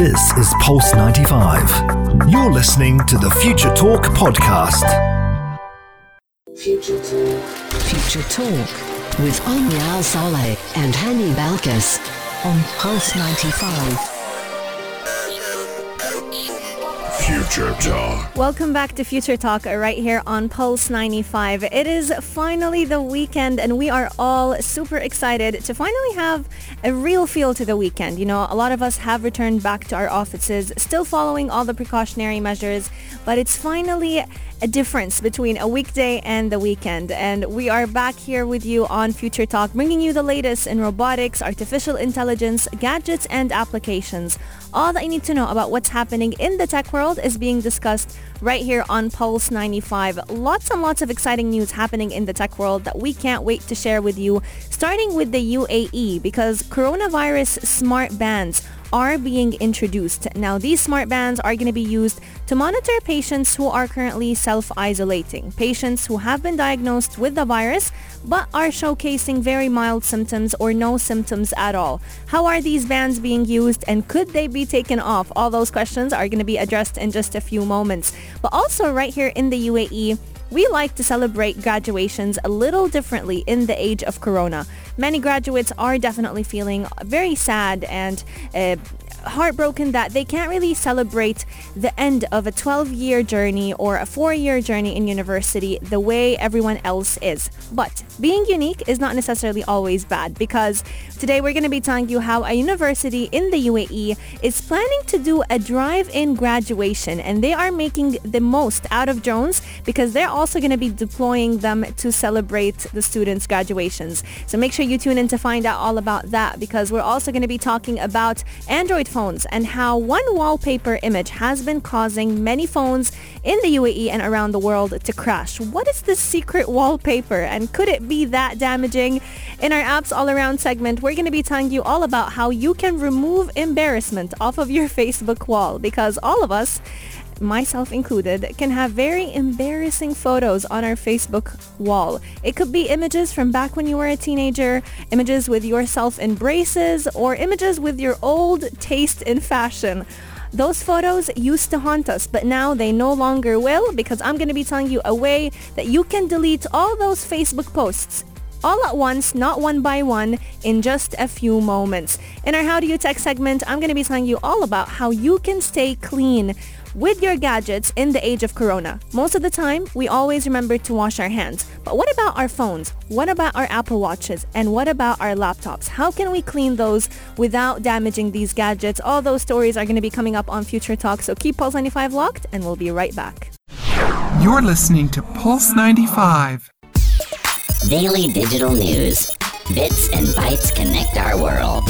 This is Pulse 95. You're listening to the Future Talk podcast. Future Talk. Future Talk with Omnia Saleh and Hani Balkis on Pulse 95. Future Talk. Welcome back to Future Talk right here on Pulse 95. It is finally the weekend and we are all super excited to finally have a real feel to the weekend. You know, a lot of us have returned back to our offices, still following all the precautionary measures, but it's finally a difference between a weekday and the weekend. And we are back here with you on Future Talk, bringing you the latest in robotics, artificial intelligence, gadgets, and applications. All that you need to know about what's happening in the tech world is being discussed right here on Pulse 95. Lots and lots of exciting news happening in the tech world that we can't wait to share with you, starting with the UAE because coronavirus smart bands are being introduced. Now, these smart bands are going to be used to monitor patients who are currently self-isolating, patients who have been diagnosed with the virus but are showcasing very mild symptoms or no symptoms at all. How are these bands being used and could they be taken off? All those questions are going to be addressed in just a few moments. But also right here in the UAE, we like to celebrate graduations a little differently in the age of corona. Many graduates are definitely feeling very sad and uh, heartbroken that they can't really celebrate the end of a 12-year journey or a four-year journey in university the way everyone else is. But being unique is not necessarily always bad because today we're going to be telling you how a university in the UAE is planning to do a drive-in graduation and they are making the most out of drones because they're also going to be deploying them to celebrate the students' graduations. So make sure you tune in to find out all about that because we're also going to be talking about Android phones and how one wallpaper image has been causing many phones in the UAE and around the world to crash. What is the secret wallpaper and could it be that damaging? In our apps all around segment, we're going to be telling you all about how you can remove embarrassment off of your Facebook wall because all of us myself included, can have very embarrassing photos on our Facebook wall. It could be images from back when you were a teenager, images with yourself in braces, or images with your old taste in fashion. Those photos used to haunt us, but now they no longer will because I'm going to be telling you a way that you can delete all those Facebook posts all at once, not one by one, in just a few moments. In our How Do You Tech segment, I'm going to be telling you all about how you can stay clean with your gadgets in the age of corona. Most of the time, we always remember to wash our hands. But what about our phones? What about our Apple Watches? And what about our laptops? How can we clean those without damaging these gadgets? All those stories are going to be coming up on Future Talk, so keep Pulse 95 locked and we'll be right back. You're listening to Pulse 95. Daily digital news. Bits and bytes connect our world.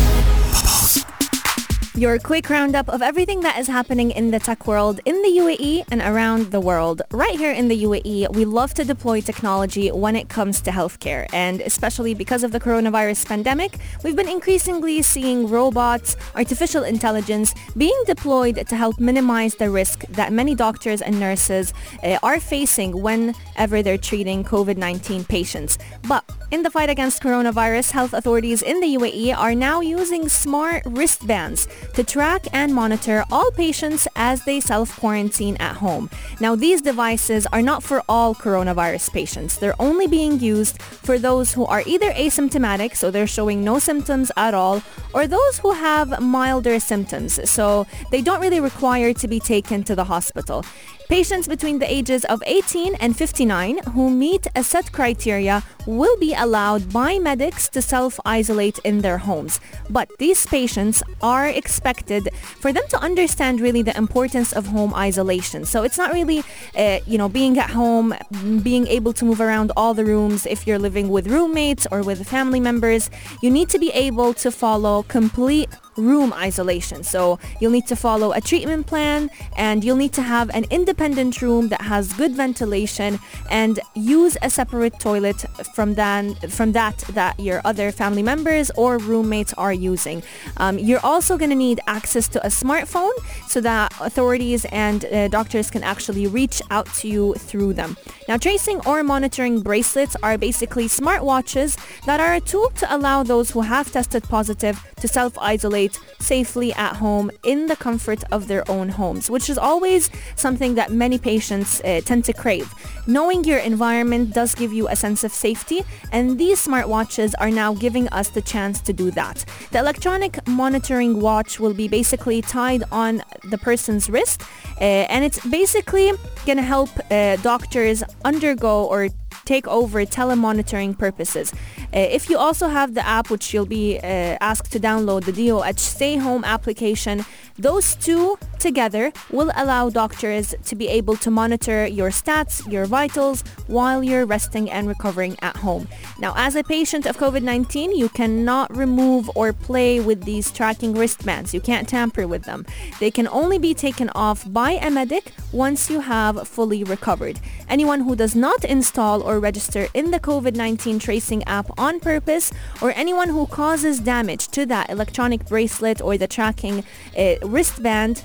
Your quick roundup of everything that is happening in the tech world in the UAE and around the world. Right here in the UAE, we love to deploy technology when it comes to healthcare. And especially because of the coronavirus pandemic, we've been increasingly seeing robots, artificial intelligence being deployed to help minimize the risk that many doctors and nurses uh, are facing whenever they're treating COVID-19 patients. But in the fight against coronavirus, health authorities in the UAE are now using smart wristbands to track and monitor all patients as they self-quarantine at home. Now, these devices are not for all coronavirus patients. They're only being used for those who are either asymptomatic, so they're showing no symptoms at all, or those who have milder symptoms, so they don't really require to be taken to the hospital. Patients between the ages of 18 and 59 who meet a set criteria will be allowed by medics to self-isolate in their homes. But these patients are expected for them to understand really the importance of home isolation. So it's not really, uh, you know, being at home, being able to move around all the rooms if you're living with roommates or with family members. You need to be able to follow complete room isolation. So you'll need to follow a treatment plan and you'll need to have an independent room that has good ventilation and use a separate toilet from, then, from that that your other family members or roommates are using. Um, you're also going to need access to a smartphone so that authorities and uh, doctors can actually reach out to you through them. Now tracing or monitoring bracelets are basically smartwatches that are a tool to allow those who have tested positive to self-isolate safely at home in the comfort of their own homes, which is always something that many patients uh, tend to crave. Knowing your environment does give you a sense of safety, and these smartwatches are now giving us the chance to do that. The electronic monitoring watch will be basically tied on the person's wrist, uh, and it's basically going to help uh, doctors undergo or take over telemonitoring purposes. Uh, if you also have the app, which you'll be uh, asked to download, the DOH Stay Home application, those two together will allow doctors to be able to monitor your stats, your vitals, while you're resting and recovering at home. Now, as a patient of COVID-19, you cannot remove or play with these tracking wristbands. You can't tamper with them. They can only be taken off by a medic once you have fully recovered. Anyone who does not install or register in the COVID-19 tracing app on purpose or anyone who causes damage to that electronic bracelet or the tracking uh, wristband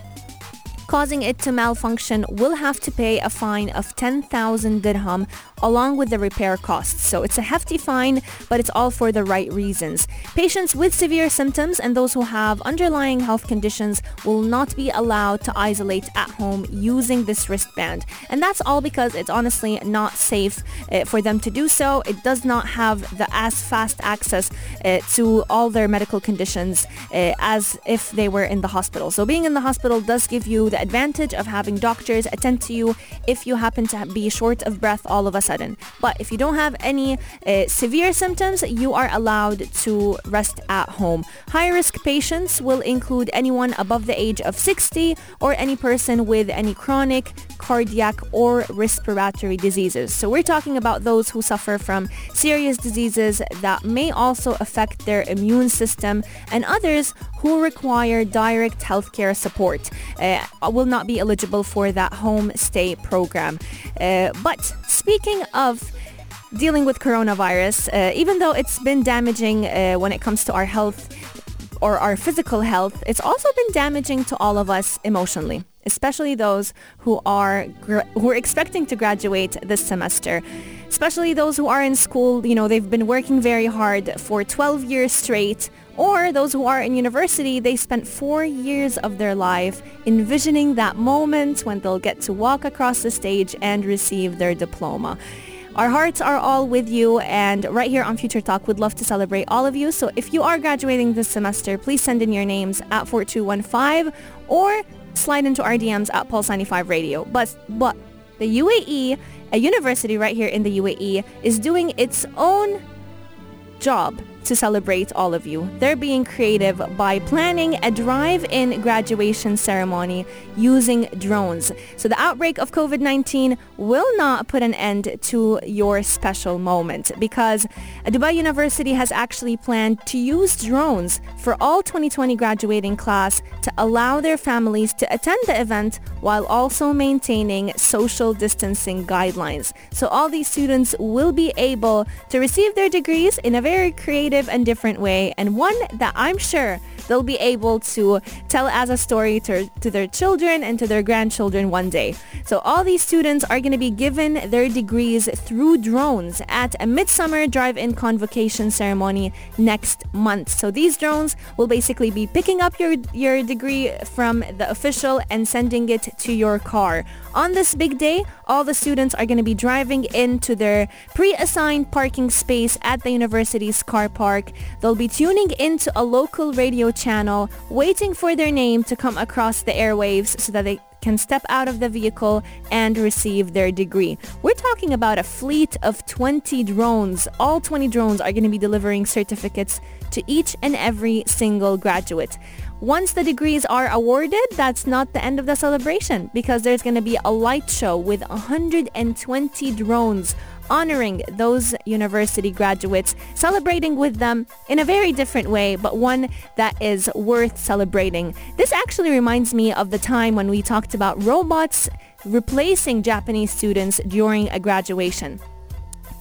causing it to malfunction will have to pay a fine of 10,000 dirham along with the repair costs. So it's a hefty fine, but it's all for the right reasons. Patients with severe symptoms and those who have underlying health conditions will not be allowed to isolate at home using this wristband. And that's all because it's honestly not safe uh, for them to do so. It does not have the as fast access uh, to all their medical conditions uh, as if they were in the hospital. So being in the hospital does give you the advantage of having doctors attend to you if you happen to be short of breath all of a sudden. But if you don't have any uh, severe symptoms, you are allowed to rest at home. High-risk patients will include anyone above the age of 60 or any person with any chronic, cardiac, or respiratory diseases. So we're talking about those who suffer from serious diseases that may also affect their immune system and others who require direct healthcare support uh, will not be eligible for that home stay program. Uh, but speaking of dealing with coronavirus, uh, even though it's been damaging uh, when it comes to our health or our physical health, it's also been damaging to all of us emotionally, especially those who are who are expecting to graduate this semester. Especially those who are in school, you know, they've been working very hard for 12 years straight or those who are in university, they spent four years of their life envisioning that moment when they'll get to walk across the stage and receive their diploma. Our hearts are all with you and right here on Future Talk, we'd love to celebrate all of you. So if you are graduating this semester, please send in your names at 4215 or slide into our DMs at Pulse 95 Radio. But, but the UAE, a university right here in the UAE, is doing its own job to celebrate all of you. They're being creative by planning a drive-in graduation ceremony using drones. So the outbreak of COVID-19 will not put an end to your special moment because Dubai University has actually planned to use drones for all 2020 graduating class to allow their families to attend the event while also maintaining social distancing guidelines. So all these students will be able to receive their degrees in a very creative and different way. And one that I'm sure they'll be able to tell as a story to, to their children and to their grandchildren one day. So all these students are going to be given their degrees through drones at a midsummer drive-in convocation ceremony next month. So these drones will basically be picking up your, your degree from the official and sending it to your car. On this big day, all the students are going to be driving into their pre-assigned parking space at the university's car park. They'll be tuning into a local radio channel, waiting for their name to come across the airwaves so that they can step out of the vehicle and receive their degree. We're talking about a fleet of 20 drones. All 20 drones are going to be delivering certificates to each and every single graduate. Once the degrees are awarded, that's not the end of the celebration because there's going to be a light show with 120 drones honoring those university graduates, celebrating with them in a very different way, but one that is worth celebrating. This actually reminds me of the time when we talked about robots replacing Japanese students during a graduation.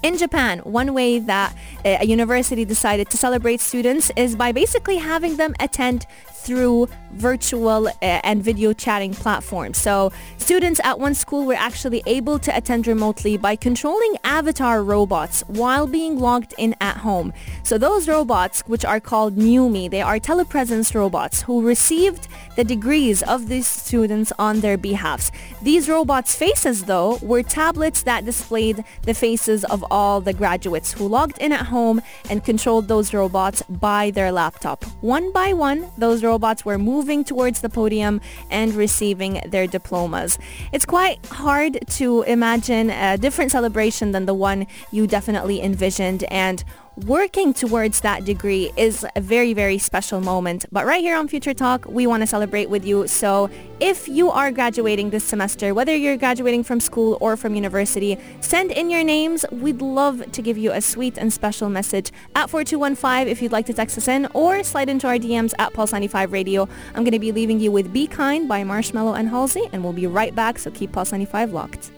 In Japan, one way that a university decided to celebrate students is by basically having them attend through virtual uh, and video chatting platforms. So students at one school were actually able to attend remotely by controlling avatar robots while being logged in at home. So those robots, which are called newme, they are telepresence robots who received the degrees of these students on their behalfs. These robots' faces, though, were tablets that displayed the faces of all the graduates who logged in at home and controlled those robots by their laptop. One by one, those robots were moving towards the podium and receiving their diplomas. It's quite hard to imagine a different celebration than the one you definitely envisioned and working towards that degree is a very, very special moment. But right here on Future Talk, we want to celebrate with you. So if you are graduating this semester, whether you're graduating from school or from university, send in your names. We'd love to give you a sweet and special message at 4215 if you'd like to text us in or slide into our DMs at Pulse 95 Radio. I'm going to be leaving you with Be Kind by Marshmello and Halsey and we'll be right back. So keep Pulse 95 locked.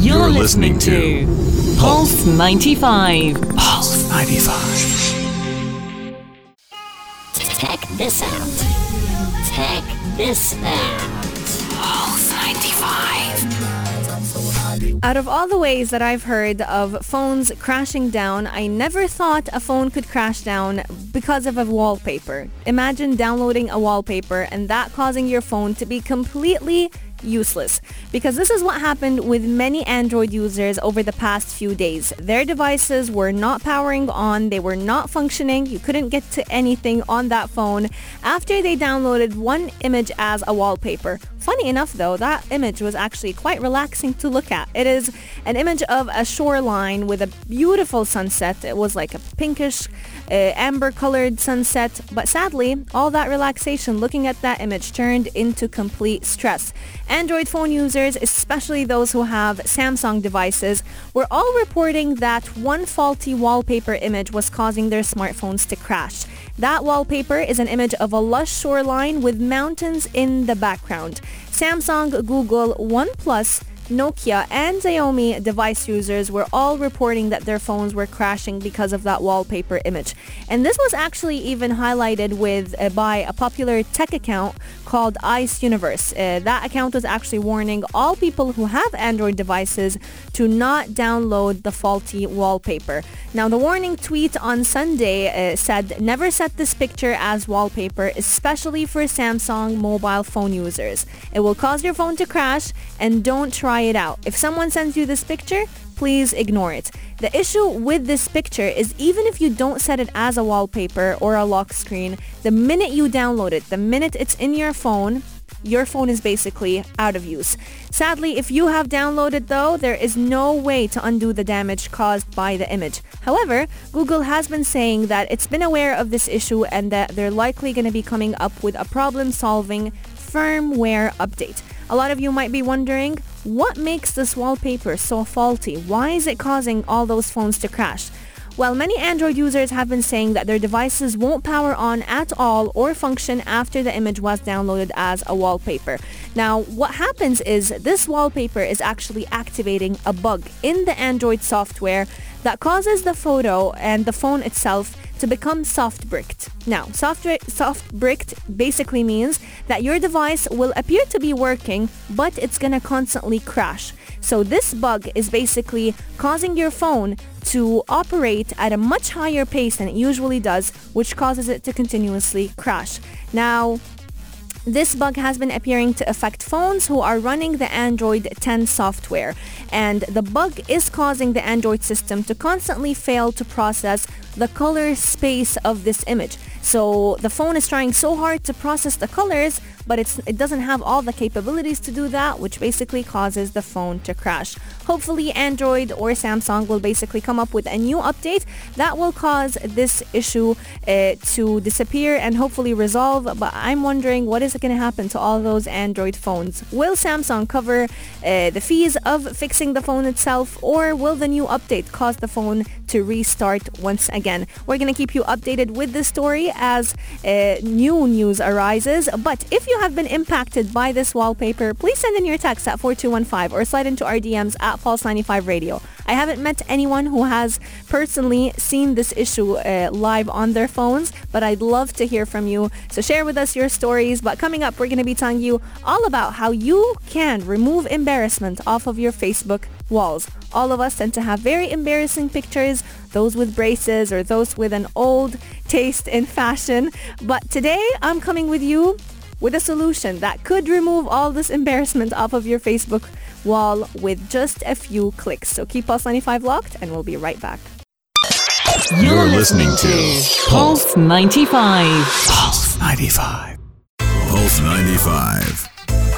You're, listening to Pulse 95. Pulse 95. Check this out. Check this out. Pulse 95. Out of all the ways that I've heard of phones crashing down, I never thought a phone could crash down because of a wallpaper. Imagine downloading a wallpaper and that causing your phone to be completely useless because this is what happened with many Android users over the past few days. Their devices were not powering on, they were not functioning, you couldn't get to anything on that phone after they downloaded one image as a wallpaper. Funny enough though, that image was actually quite relaxing to look at. It is an image of a shoreline with a beautiful sunset. It was like a pinkish uh, amber colored sunset, but sadly, all that relaxation looking at that image turned into complete stress. Android phone users, especially those who have Samsung devices, were all reporting that one faulty wallpaper image was causing their smartphones to crash. That wallpaper is an image of a lush shoreline with mountains in the background. Samsung, Google, OnePlus, Nokia and Xiaomi device users were all reporting that their phones were crashing because of that wallpaper image. And this was actually even highlighted with uh, by a popular tech account called Ice Universe. Uh, that account was actually warning all people who have Android devices to not download the faulty wallpaper. Now, the warning tweet on Sunday uh, said, never set this picture as wallpaper, especially for Samsung mobile phone users. It will cause your phone to crash and don't try it out. If someone sends you this picture, please ignore it. The issue with this picture is even if you don't set it as a wallpaper or a lock screen, the minute you download it, the minute it's in your phone, your phone is basically out of use. Sadly, if you have downloaded though, there is no way to undo the damage caused by the image. However, Google has been saying that it's been aware of this issue and that they're likely going to be coming up with a problem-solving firmware update. A lot of you might be wondering, what makes this wallpaper so faulty? Why is it causing all those phones to crash? Well, many Android users have been saying that their devices won't power on at all or function after the image was downloaded as a wallpaper. Now, what happens is this wallpaper is actually activating a bug in the Android software that causes the photo and the phone itself to become soft bricked. Now, soft, soft bricked basically means that your device will appear to be working, but it's going to constantly crash. So this bug is basically causing your phone to operate at a much higher pace than it usually does, which causes it to continuously crash. Now, this bug has been appearing to affect phones who are running the Android 10 software, and the bug is causing the Android system to constantly fail to process the color space of this image. So the phone is trying so hard to process the colors, but it doesn't have all the capabilities to do that, which basically causes the phone to crash. Hopefully Android or Samsung will basically come up with a new update that will cause this issue uh, to disappear and hopefully resolve. But I'm wondering what is going to happen to all those Android phones? Will Samsung cover uh, the fees of fixing the phone itself or will the new update cause the phone to restart once again? We're going to keep you updated with this story as uh, new news arises. But if you have been impacted by this wallpaper, please send in your text at 4215 or slide into our DMs at Pulse 95 Radio. I haven't met anyone who has personally seen this issue uh, live on their phones, but I'd love to hear from you. So share with us your stories. But coming up, we're going to be telling you all about how you can remove embarrassment off of your Facebook walls. All of us tend to have very embarrassing pictures, those with braces or those with an old taste in fashion. But today I'm coming with you with a solution that could remove all this embarrassment off of your Facebook wall with just a few clicks. So keep Pulse 95 locked and we'll be right back. You're listening to Pulse 95. Pulse 95. Pulse 95.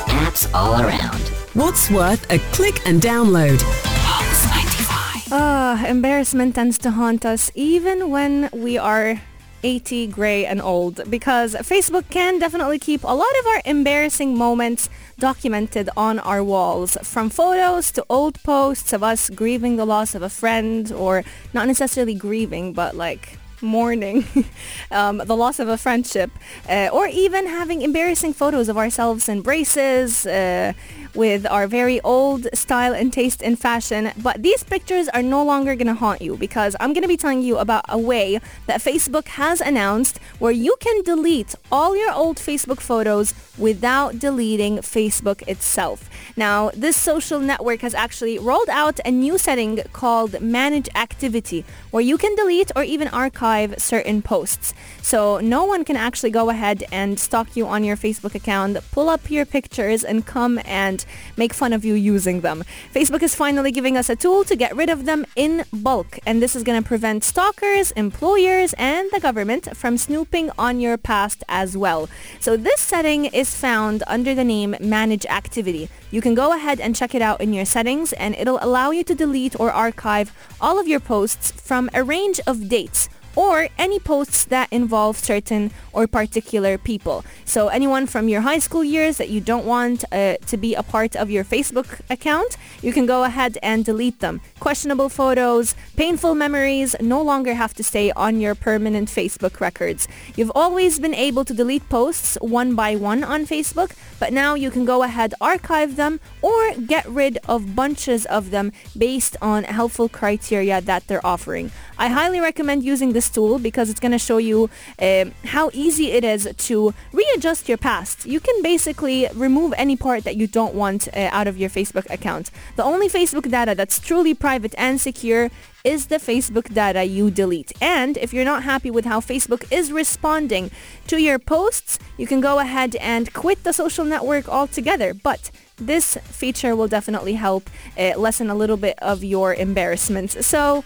Apps all around. What's worth a click and download? Pulse 95. Ah, embarrassment tends to haunt us even when we are 80, gray, and old because Facebook can definitely keep a lot of our embarrassing moments documented on our walls from photos to old posts of us grieving the loss of a friend or not necessarily grieving but like mourning um, the loss of a friendship uh, or even having embarrassing photos of ourselves in braces uh, with our very old style and taste in fashion. But these pictures are no longer going to haunt you because I'm going to be telling you about a way that Facebook has announced where you can delete all your old Facebook photos without deleting Facebook itself. Now, this social network has actually rolled out a new setting called Manage Activity where you can delete or even archive certain posts. So no one can actually go ahead and stalk you on your Facebook account, pull up your pictures and come and make fun of you using them. Facebook is finally giving us a tool to get rid of them in bulk, and this is going to prevent stalkers, employers, and the government from snooping on your past as well. So this setting is found under the name Manage Activity. You can go ahead and check it out in your settings, and it'll allow you to delete or archive all of your posts from a range of dates or any posts that involve certain or particular people. So anyone from your high school years that you don't want uh, to be a part of your Facebook account, you can go ahead and delete them. Questionable photos, painful memories no longer have to stay on your permanent Facebook records. You've always been able to delete posts one by one on Facebook, but now you can go ahead, archive them, or get rid of bunches of them based on helpful criteria that they're offering. I highly recommend using this tool because it's going to show you uh, how easy it is to readjust your past. You can basically remove any part that you don't want uh, out of your Facebook account. The only Facebook data that's truly private and secure is the Facebook data you delete. And if you're not happy with how Facebook is responding to your posts, you can go ahead and quit the social network altogether. But this feature will definitely help uh, lessen a little bit of your embarrassments. So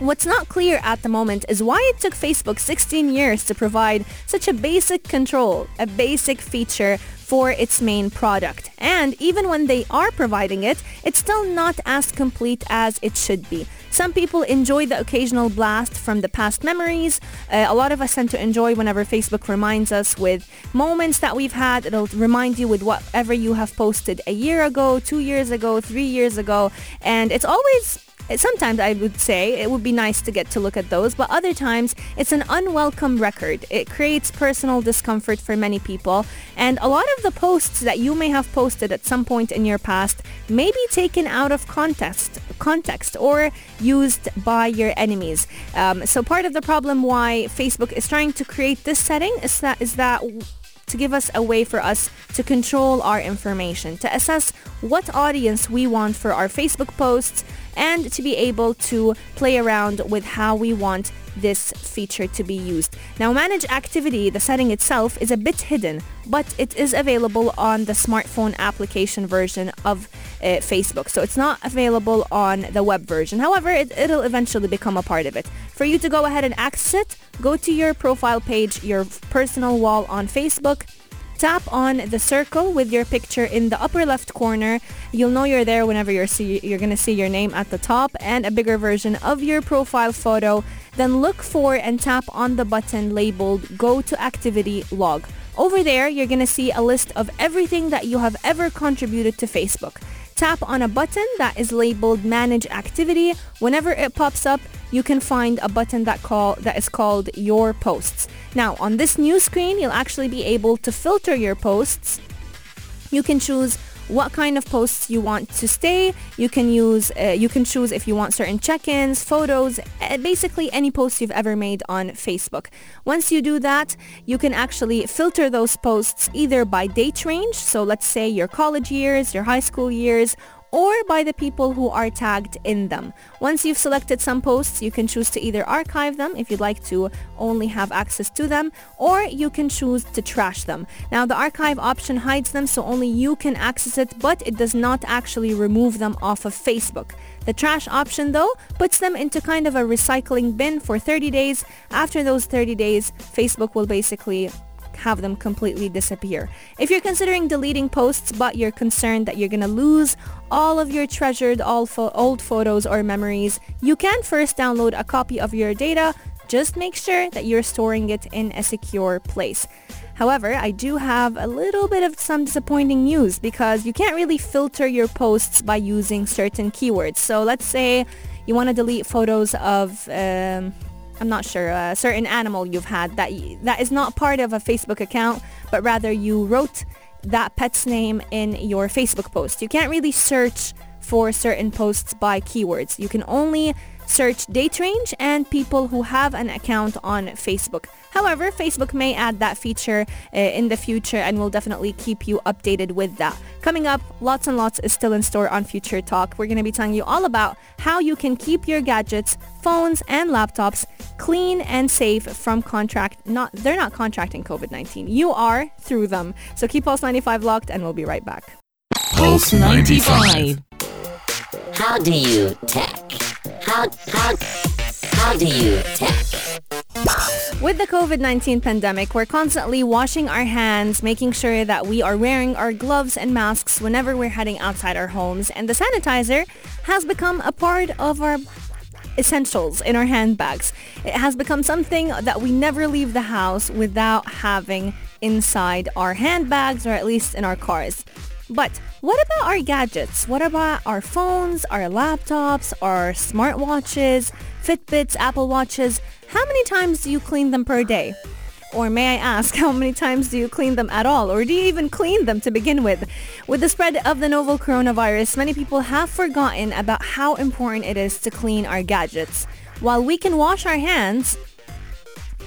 What's not clear at the moment is why it took Facebook 16 years to provide such a basic control, a basic feature for its main product. And even when they are providing it, it's still not as complete as it should be. Some people enjoy the occasional blast from the past memories. Uh, a lot of us tend to enjoy whenever Facebook reminds us with moments that we've had. It'll remind you with whatever you have posted a year ago, two years ago, three years ago. And it's always sometimes I would say it would be nice to get to look at those, but other times it's an unwelcome record. It creates personal discomfort for many people, and a lot of the posts that you may have posted at some point in your past may be taken out of context, context or used by your enemies. Um, so part of the problem why Facebook is trying to create this setting is that is that to give us a way for us to control our information, to assess what audience we want for our Facebook posts, and to be able to play around with how we want this feature to be used. Now manage activity, the setting itself is a bit hidden, but it is available on the smartphone application version of uh, Facebook. So it's not available on the web version. However, it, it'll eventually become a part of it. For you to go ahead and access it, go to your profile page, your personal wall on Facebook, tap on the circle with your picture in the upper left corner. You'll know you're there whenever you're see you're gonna see your name at the top and a bigger version of your profile photo. Then look for and tap on the button labeled Go to Activity Log. Over there, you're gonna see a list of everything that you have ever contributed to Facebook tap on a button that is labeled Manage Activity. Whenever it pops up, you can find a button that call that is called Your Posts. Now, on this new screen, you'll actually be able to filter your posts. You can choose what kind of posts you want to stay. You can use, uh, you can choose if you want certain check-ins, photos, uh, basically any post you've ever made on Facebook. Once you do that, you can actually filter those posts either by date range. So let's say your college years, your high school years, or by the people who are tagged in them. Once you've selected some posts, you can choose to either archive them if you'd like to only have access to them, or you can choose to trash them. Now the archive option hides them so only you can access it, but it does not actually remove them off of Facebook. The trash option though puts them into kind of a recycling bin for 30 days. After those 30 days, Facebook will basically have them completely disappear. If you're considering deleting posts but you're concerned that you're going to lose all of your treasured old photos or memories, you can first download a copy of your data. Just make sure that you're storing it in a secure place. However, I do have a little bit of some disappointing news because you can't really filter your posts by using certain keywords. So let's say you want to delete photos of um, I'm not sure, a certain animal you've had that that is not part of a Facebook account, but rather you wrote that pet's name in your Facebook post. You can't really search for certain posts by keywords. You can only search date range and people who have an account on Facebook. However, Facebook may add that feature uh, in the future and we'll definitely keep you updated with that. Coming up, lots and lots is still in store on Future Talk. We're going to be telling you all about how you can keep your gadgets, phones, and laptops clean and safe from contract. Not They're not contracting COVID-19. You are through them. So keep Pulse 95 locked and we'll be right back. Pulse 95. How do you tech? How, how, how do you tech? With the COVID-19 pandemic, we're constantly washing our hands, making sure that we are wearing our gloves and masks whenever we're heading outside our homes. And the sanitizer has become a part of our essentials in our handbags. It has become something that we never leave the house without having inside our handbags or at least in our cars. But what about our gadgets? What about our phones, our laptops, our smartwatches, Fitbits, Apple Watches? How many times do you clean them per day? Or may I ask, how many times do you clean them at all? Or do you even clean them to begin with? With the spread of the novel coronavirus, many people have forgotten about how important it is to clean our gadgets. While we can wash our hands,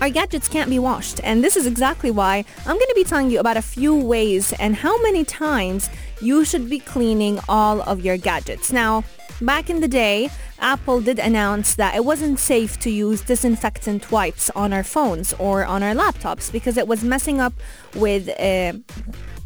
our gadgets can't be washed. And this is exactly why I'm going to be telling you about a few ways and how many times you should be cleaning all of your gadgets. Now, back in the day, Apple did announce that it wasn't safe to use disinfectant wipes on our phones or on our laptops because it was messing up with uh,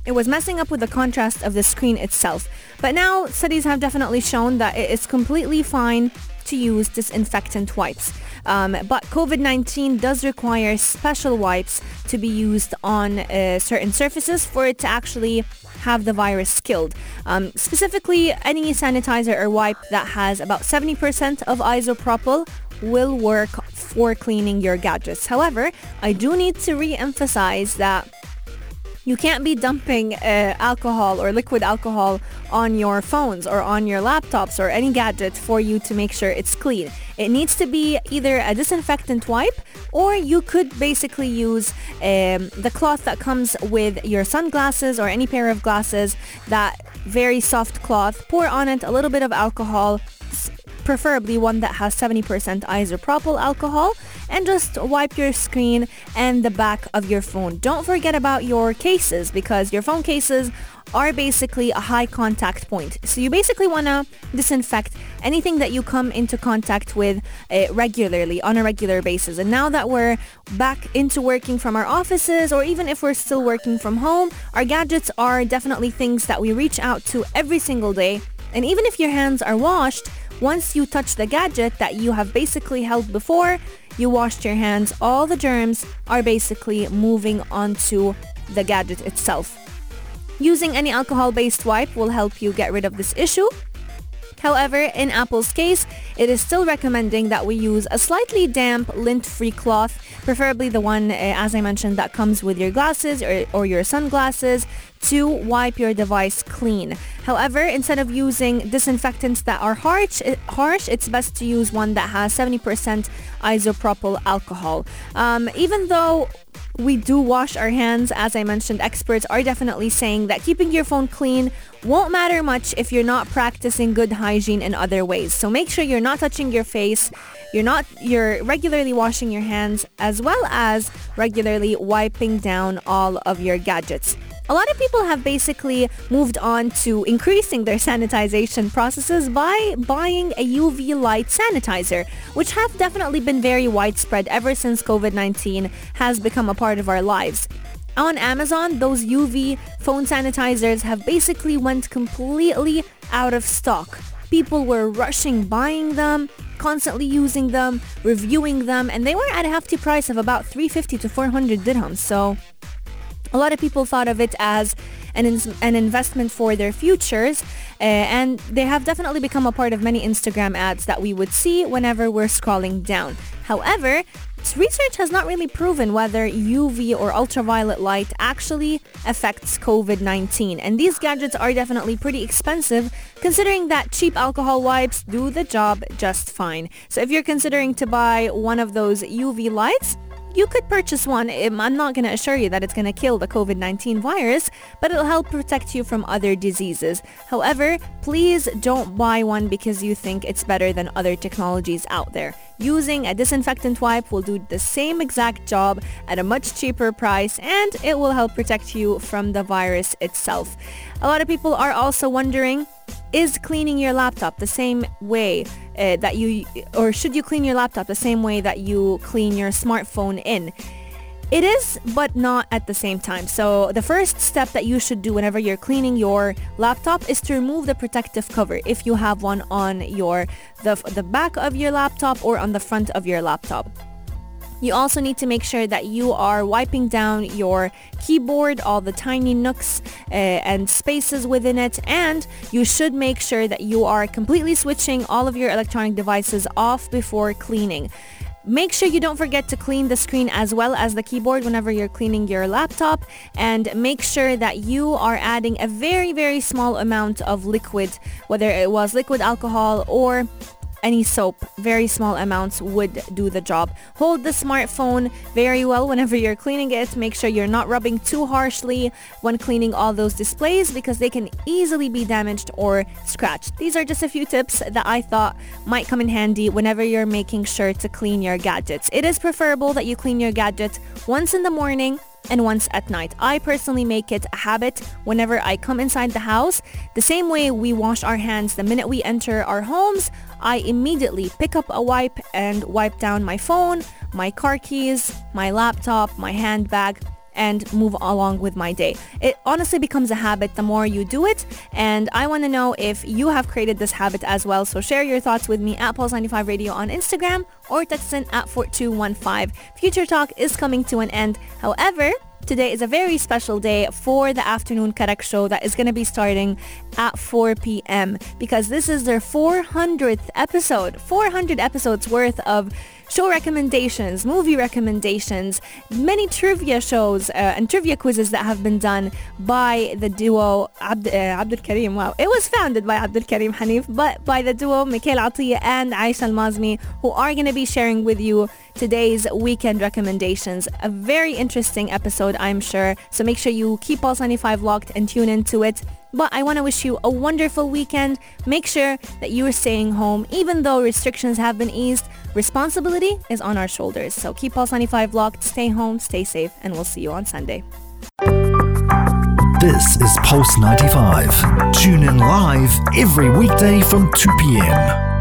it was messing up with the contrast of the screen itself. But now studies have definitely shown that it is completely fine to use disinfectant wipes. Um, but COVID-19 does require special wipes to be used on uh, certain surfaces for it to actually have the virus killed. Um, specifically, any sanitizer or wipe that has about 70% of isopropyl will work for cleaning your gadgets. However, I do need to re-emphasize that you can't be dumping uh, alcohol or liquid alcohol on your phones or on your laptops or any gadget for you to make sure it's clean. It needs to be either a disinfectant wipe or you could basically use um, the cloth that comes with your sunglasses or any pair of glasses, that very soft cloth, pour on it a little bit of alcohol, preferably one that has 70% isopropyl alcohol and just wipe your screen and the back of your phone. Don't forget about your cases because your phone cases are basically a high contact point. So you basically want to disinfect anything that you come into contact with uh, regularly on a regular basis. And now that we're back into working from our offices or even if we're still working from home, our gadgets are definitely things that we reach out to every single day. And even if your hands are washed, once you touch the gadget that you have basically held before, you washed your hands, all the germs are basically moving onto the gadget itself. Using any alcohol-based wipe will help you get rid of this issue. However, in Apple's case, it is still recommending that we use a slightly damp lint-free cloth, preferably the one, uh, as I mentioned, that comes with your glasses or, or your sunglasses to wipe your device clean. However, instead of using disinfectants that are harsh, harsh it's best to use one that has 70% isopropyl alcohol. Um, even though we do wash our hands. As I mentioned, experts are definitely saying that keeping your phone clean won't matter much if you're not practicing good hygiene in other ways. So make sure you're not touching your face, you're not you're regularly washing your hands as well as regularly wiping down all of your gadgets. A lot of people have basically moved on to increasing their sanitization processes by buying a UV light sanitizer, which have definitely been very widespread ever since COVID-19 has become a part of our lives. On Amazon, those UV phone sanitizers have basically went completely out of stock. People were rushing buying them, constantly using them, reviewing them, and they were at a hefty price of about 350 to 400 dirhams. So a lot of people thought of it as an, in- an investment for their futures uh, and they have definitely become a part of many Instagram ads that we would see whenever we're scrolling down. However, research has not really proven whether UV or ultraviolet light actually affects COVID-19 and these gadgets are definitely pretty expensive considering that cheap alcohol wipes do the job just fine. So if you're considering to buy one of those UV lights, you could purchase one. Um, I'm not going to assure you that it's going to kill the COVID-19 virus, but it'll help protect you from other diseases. However, please don't buy one because you think it's better than other technologies out there. Using a disinfectant wipe will do the same exact job at a much cheaper price and it will help protect you from the virus itself. A lot of people are also wondering is cleaning your laptop the same way uh, that you, or should you clean your laptop the same way that you clean your smartphone in? It is, but not at the same time. So the first step that you should do whenever you're cleaning your laptop is to remove the protective cover if you have one on your the, the back of your laptop or on the front of your laptop. You also need to make sure that you are wiping down your keyboard, all the tiny nooks uh, and spaces within it, and you should make sure that you are completely switching all of your electronic devices off before cleaning. Make sure you don't forget to clean the screen as well as the keyboard whenever you're cleaning your laptop and make sure that you are adding a very, very small amount of liquid, whether it was liquid alcohol or any soap, very small amounts would do the job. Hold the smartphone very well whenever you're cleaning it. Make sure you're not rubbing too harshly when cleaning all those displays because they can easily be damaged or scratched. These are just a few tips that I thought might come in handy whenever you're making sure to clean your gadgets. It is preferable that you clean your gadgets once in the morning and once at night. I personally make it a habit whenever I come inside the house. The same way we wash our hands the minute we enter our homes, I immediately pick up a wipe and wipe down my phone, my car keys, my laptop, my handbag, and move along with my day. It honestly becomes a habit the more you do it and I want to know if you have created this habit as well. So share your thoughts with me at Pulse95 Radio on Instagram or text in at 4215. Future Talk is coming to an end. However, Today is a very special day for the afternoon Karak show that is going to be starting at 4 p.m. because this is their 400th episode, 400 episodes worth of show recommendations, movie recommendations, many trivia shows uh, and trivia quizzes that have been done by the duo Abd, uh, Abdul Karim. Wow, it was founded by Abdul Karim Hanif, but by the duo Mikhail Atiya and Aisha Al-Mazmi, who are going to be sharing with you today's weekend recommendations. A very interesting episode, I'm sure. So make sure you keep Pulse 95 locked and tune into it. But I want to wish you a wonderful weekend. Make sure that you are staying home. Even though restrictions have been eased, responsibility is on our shoulders. So keep Pulse 95 locked, stay home, stay safe, and we'll see you on Sunday. This is Pulse 95. Tune in live every weekday from 2 p.m.